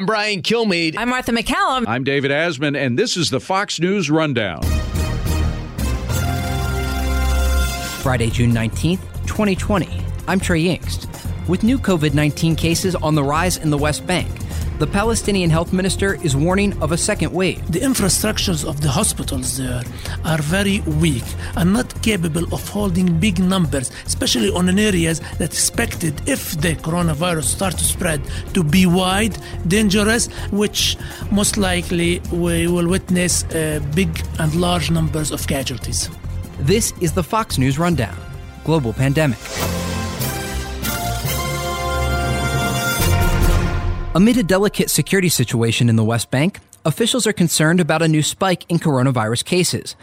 I'm Brian Kilmeade. I'm Martha MacCallum. I'm David Asman, and this is the Fox News Rundown. Friday, June 19th, 2020. I'm Trey Yingst. With new COVID 19 cases on the rise in the West Bank, the Palestinian health minister is warning of a second wave. The infrastructures of the hospitals there are very weak and not capable of holding big numbers, especially on an areas that expected if the coronavirus starts to spread to be wide, dangerous, which most likely we will witness uh, big and large numbers of casualties. This is the Fox News Rundown Global Pandemic. Amid a delicate security situation in the West Bank, officials are concerned about a new spike in coronavirus cases.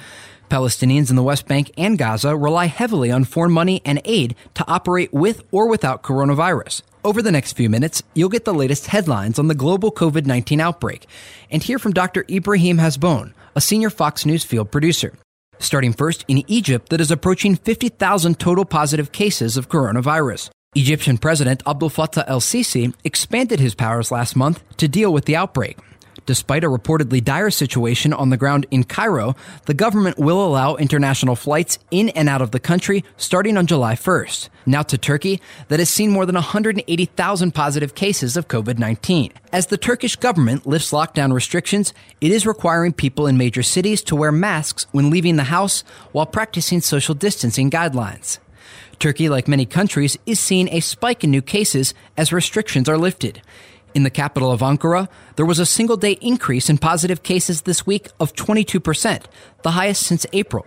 Palestinians in the West Bank and Gaza rely heavily on foreign money and aid to operate with or without coronavirus. Over the next few minutes, you'll get the latest headlines on the global COVID 19 outbreak and hear from Dr. Ibrahim Hazboun, a senior Fox News field producer. Starting first in Egypt, that is approaching 50,000 total positive cases of coronavirus. Egyptian President Abdel Fattah el Sisi expanded his powers last month to deal with the outbreak. Despite a reportedly dire situation on the ground in Cairo, the government will allow international flights in and out of the country starting on July 1st. Now to Turkey, that has seen more than 180,000 positive cases of COVID 19. As the Turkish government lifts lockdown restrictions, it is requiring people in major cities to wear masks when leaving the house while practicing social distancing guidelines. Turkey, like many countries, is seeing a spike in new cases as restrictions are lifted. In the capital of Ankara, there was a single day increase in positive cases this week of 22%, the highest since April.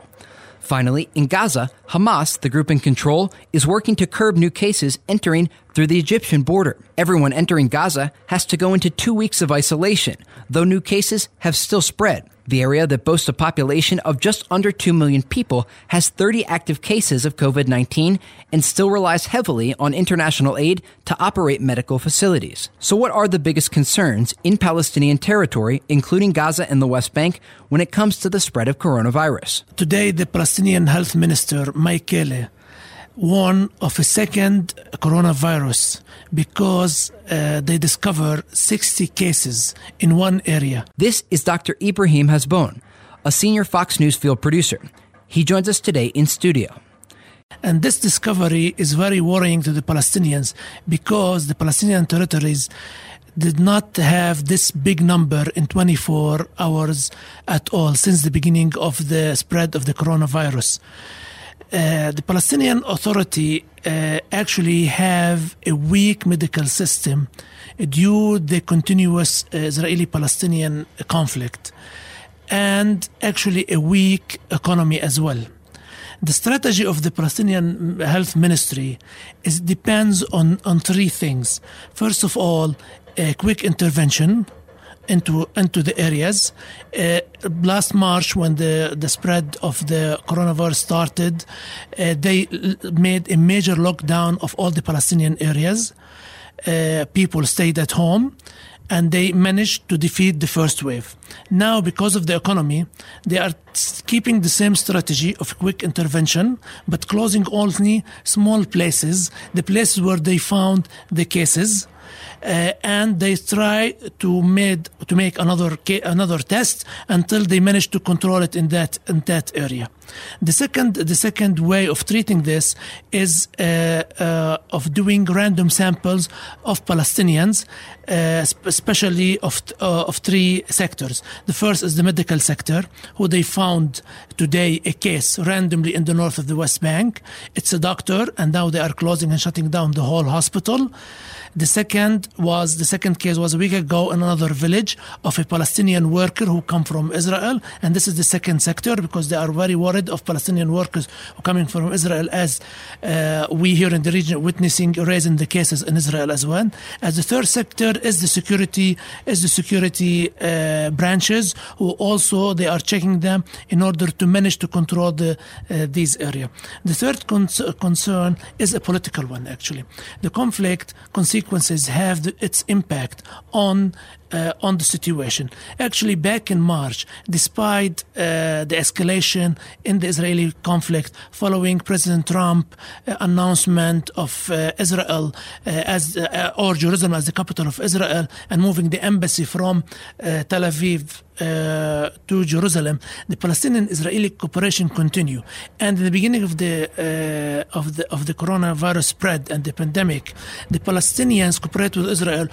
Finally, in Gaza, Hamas, the group in control, is working to curb new cases entering through the Egyptian border. Everyone entering Gaza has to go into two weeks of isolation, though new cases have still spread. The area that boasts a population of just under 2 million people has 30 active cases of COVID 19 and still relies heavily on international aid to operate medical facilities. So, what are the biggest concerns in Palestinian territory, including Gaza and the West Bank, when it comes to the spread of coronavirus? Today, the Palestinian Health Minister, Mai Alkaila, warned of a second coronavirus because uh, they discovered 60 cases in one area. This is Dr. Ibrahim Hazboun, a senior Fox News field producer. He joins us today in studio. And this discovery is very worrying to the Palestinians because the Palestinian territories did not have this big number in 24 hours at all since the beginning of the spread of the coronavirus. Uh, the Palestinian Authority uh, actually have a weak medical system due to the continuous uh, Israeli-Palestinian conflict, and actually a weak economy as well. The strategy of the Palestinian Health Ministry is depends on on three things. First of all, a quick intervention into into the areas. Uh, last March, when the the spread of the coronavirus started, uh, they made a major lockdown of all the Palestinian areas. Uh, people stayed at home. And they managed to defeat the first wave. Now, because of the economy, they are keeping the same strategy of quick intervention, but closing only small places, the places where they found the cases, Uh, and they try to made to make another another test until they manage to control it in that in that area. The second the second way of treating this is uh, uh, of doing random samples of Palestinians, uh, especially of uh, of three sectors. The first is the medical sector, who they found today a case randomly in the north of the West Bank. It's a doctor, and now they are closing and shutting down the whole hospital. The second was the second case was a week ago in another village of a Palestinian worker who come from Israel, and this is the second sector because they are very worried of Palestinian workers who coming from Israel, as uh, we here in the region witnessing raising the cases in Israel as well. As the third sector is the security is the security uh, branches who also they are checking them in order to manage to control the uh, these area. The third con- concern is a political one actually. The conflict consequences have the, its impact on uh, on the situation. Actually, back in March, despite uh, the escalation in the Israeli conflict following President Trump uh, announcement of uh, Israel uh, as uh, or Jerusalem as the capital of Israel and moving the embassy from Tel Aviv uh, to Jerusalem, the Palestinian-Israeli cooperation continue. And in the beginning of the uh, of the of the coronavirus spread and the pandemic, the Palestinians cooperate with Israel,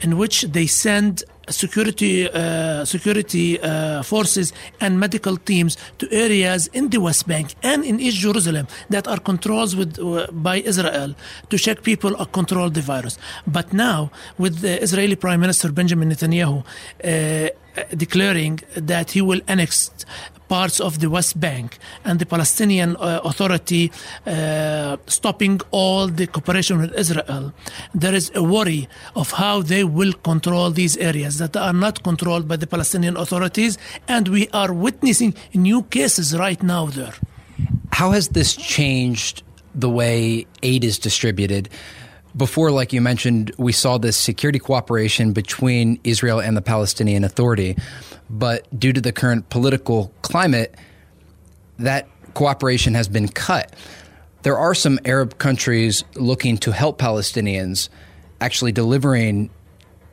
in which they send security uh, security uh, forces and medical teams to areas in the West Bank and in East Jerusalem that are controlled with, uh, by Israel to check people or control the virus. But now, with the Israeli Prime Minister Benjamin Netanyahu uh, declaring that he will annex parts of the West Bank and the Palestinian uh, Authority uh, stopping all the cooperation with Israel, there is a worry of how they will control these areas that are not controlled by the Palestinian authorities, and we are witnessing new cases right now there. How has this changed the way aid is distributed? Before, like you mentioned, we saw this security cooperation between Israel and the Palestinian Authority. But due to the current political climate, that cooperation has been cut. There are some Arab countries looking to help Palestinians, actually delivering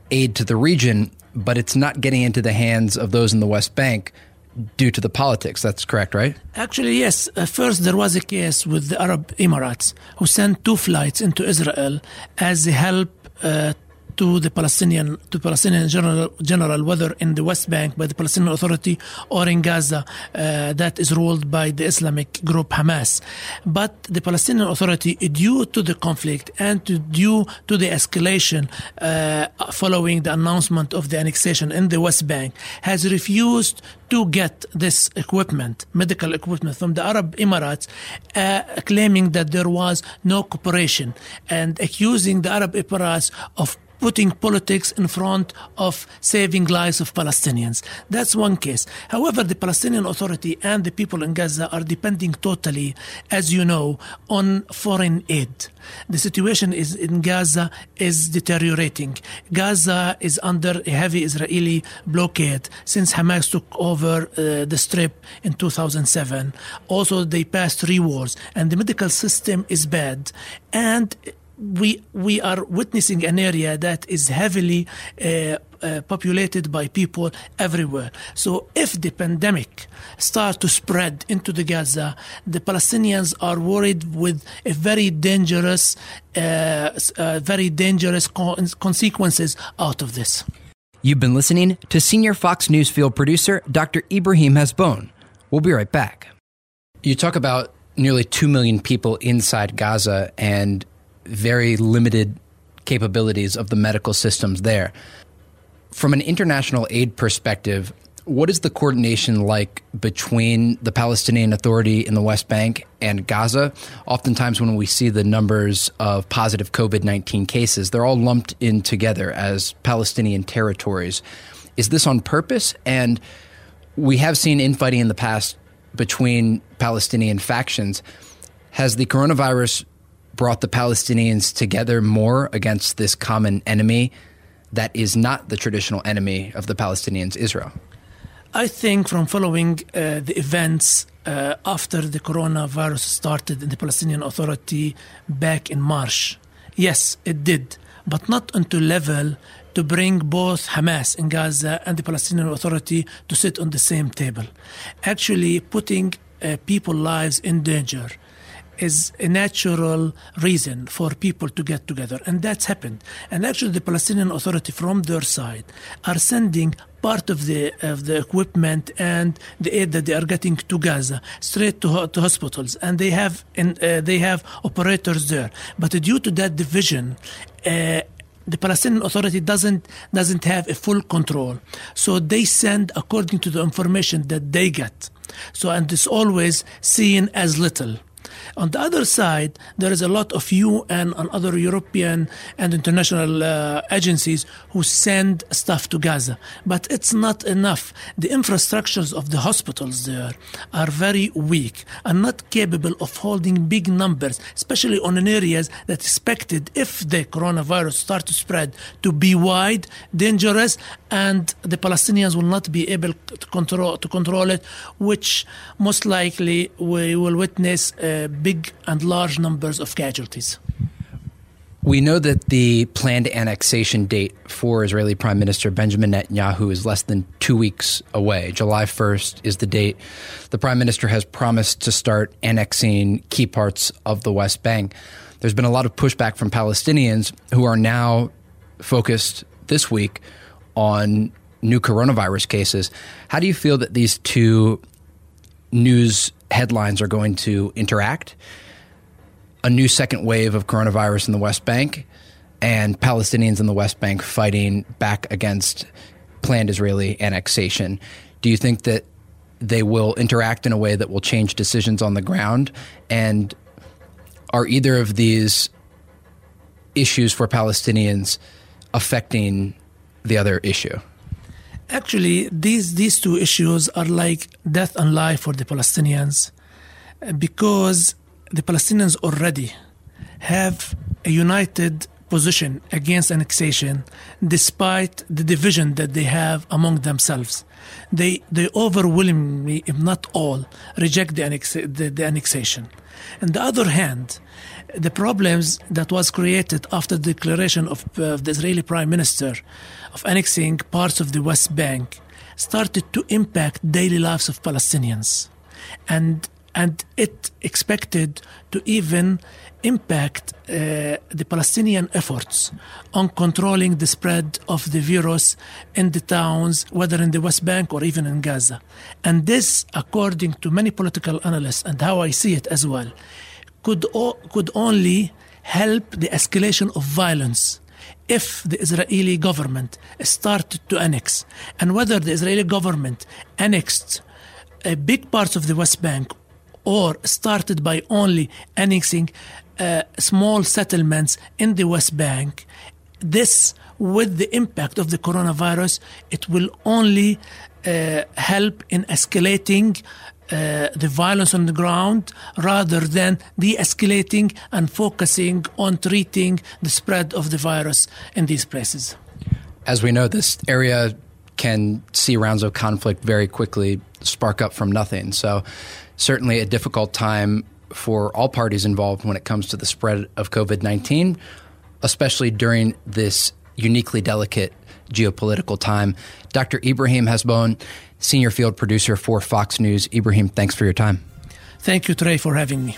aid to the region, but it's not getting into the hands of those in the West Bank due to the politics. That's correct, right? Actually, yes. Uh, first, there was a case with the Arab Emirates who sent two flights into Israel as a help uh, to the Palestinian to Palestinian general, general whether in the West Bank by the Palestinian Authority or in Gaza uh, that is ruled by the Islamic group Hamas. But the Palestinian Authority, due to the conflict and to, due to the escalation uh, following the announcement of the annexation in the West Bank, has refused to get this equipment, medical equipment from the Arab Emirates, uh, claiming that there was no cooperation and accusing the Arab Emirates of putting politics in front of saving lives of Palestinians. That's one case. However, the Palestinian Authority and the people in Gaza are depending totally, as you know, on foreign aid. The situation is in Gaza is deteriorating. Gaza is under a heavy Israeli blockade since Hamas took over uh, the strip in 2007. Also, they passed three wars, and the medical system is bad. And we we are witnessing an area that is heavily uh, uh, populated by people everywhere. So if the pandemic start to spread into the Gaza, the Palestinians are worried with a very dangerous, uh, uh very dangerous consequences out of this. You've been listening to senior Fox News field producer Dr. Ibrahim Hazboun. We'll be right back. You talk about nearly 2 million people inside Gaza and very limited capabilities of the medical systems there. From an international aid perspective, what is the coordination like between the Palestinian Authority in the West Bank and Gaza? Oftentimes, when we see the numbers of positive COVID 19 cases, they're all lumped in together as Palestinian territories. Is this on purpose? And we have seen infighting in the past between Palestinian factions. Has the coronavirus brought the Palestinians together more against this common enemy that is not the traditional enemy of the Palestinians, Israel? I think from following uh, the events uh, after the coronavirus started in the Palestinian Authority back in March, yes, it did, but not unto level to bring both Hamas in Gaza and the Palestinian Authority to sit on the same table. Actually, putting uh, people's lives in danger is a natural reason for people to get together, and that's happened. And actually, the Palestinian Authority, from their side, are sending part of the of the equipment and the aid that they are getting to Gaza straight to, to hospitals, and they have in, uh, they have operators there. But due to that division. Uh, the Palestinian Authority doesn't doesn't have a full control, so they send according to the information that they get. So and it's always seen as little. On the other side, there is a lot of UN and other European and international uh, agencies who send stuff to Gaza, but it's not enough. The infrastructures of the hospitals there are very weak and not capable of holding big numbers, especially on an areas that expected if the coronavirus start to spread to be wide, dangerous, and the Palestinians will not be able to control to control it, which most likely we will witness uh, big and large numbers of casualties. We know that the planned annexation date for Israeli Prime Minister Benjamin Netanyahu is less than two weeks away. July 1st is the date. The Prime Minister has promised to start annexing key parts of the West Bank. There's been a lot of pushback from Palestinians who are now focused this week on new coronavirus cases. How do you feel that these two news headlines are going to interact? A new second wave of coronavirus in the West Bank and Palestinians in the West Bank fighting back against planned Israeli annexation. Do you think that they will interact in a way that will change decisions on the ground? And are either of these issues for Palestinians affecting the other issue? Actually, these these two issues are like death and life for the Palestinians, because the Palestinians already have a united position against annexation, despite the division that they have among themselves. They they overwhelmingly, if not all, reject the, annex, the, the annexation. On the other hand, the problems that was created after the declaration of uh, the Israeli Prime Minister of annexing parts of the West Bank started to impact daily lives of Palestinians, and and it expected to even impact uh, the Palestinian efforts on controlling the spread of the virus in the towns, whether in the West Bank or even in Gaza. And this, according to many political analysts and how I see it as well, could, o- could only help the escalation of violence if the Israeli government started to annex, and whether the Israeli government annexed a big parts of the West Bank or started by only annexing uh, small settlements in the West Bank, this, with the impact of the coronavirus, it will only uh, help in escalating uh, the violence on the ground rather than de escalating and focusing on treating the spread of the virus in these places. As we know, this area can see rounds of conflict very quickly spark up from nothing. So, certainly a difficult time for all parties involved when it comes to the spread of COVID 19, especially during this uniquely delicate geopolitical time. Dr. Ibrahim Hazboun, senior field producer for Fox News. Ibrahim, thanks for your time. Thank you, Trey, for having me.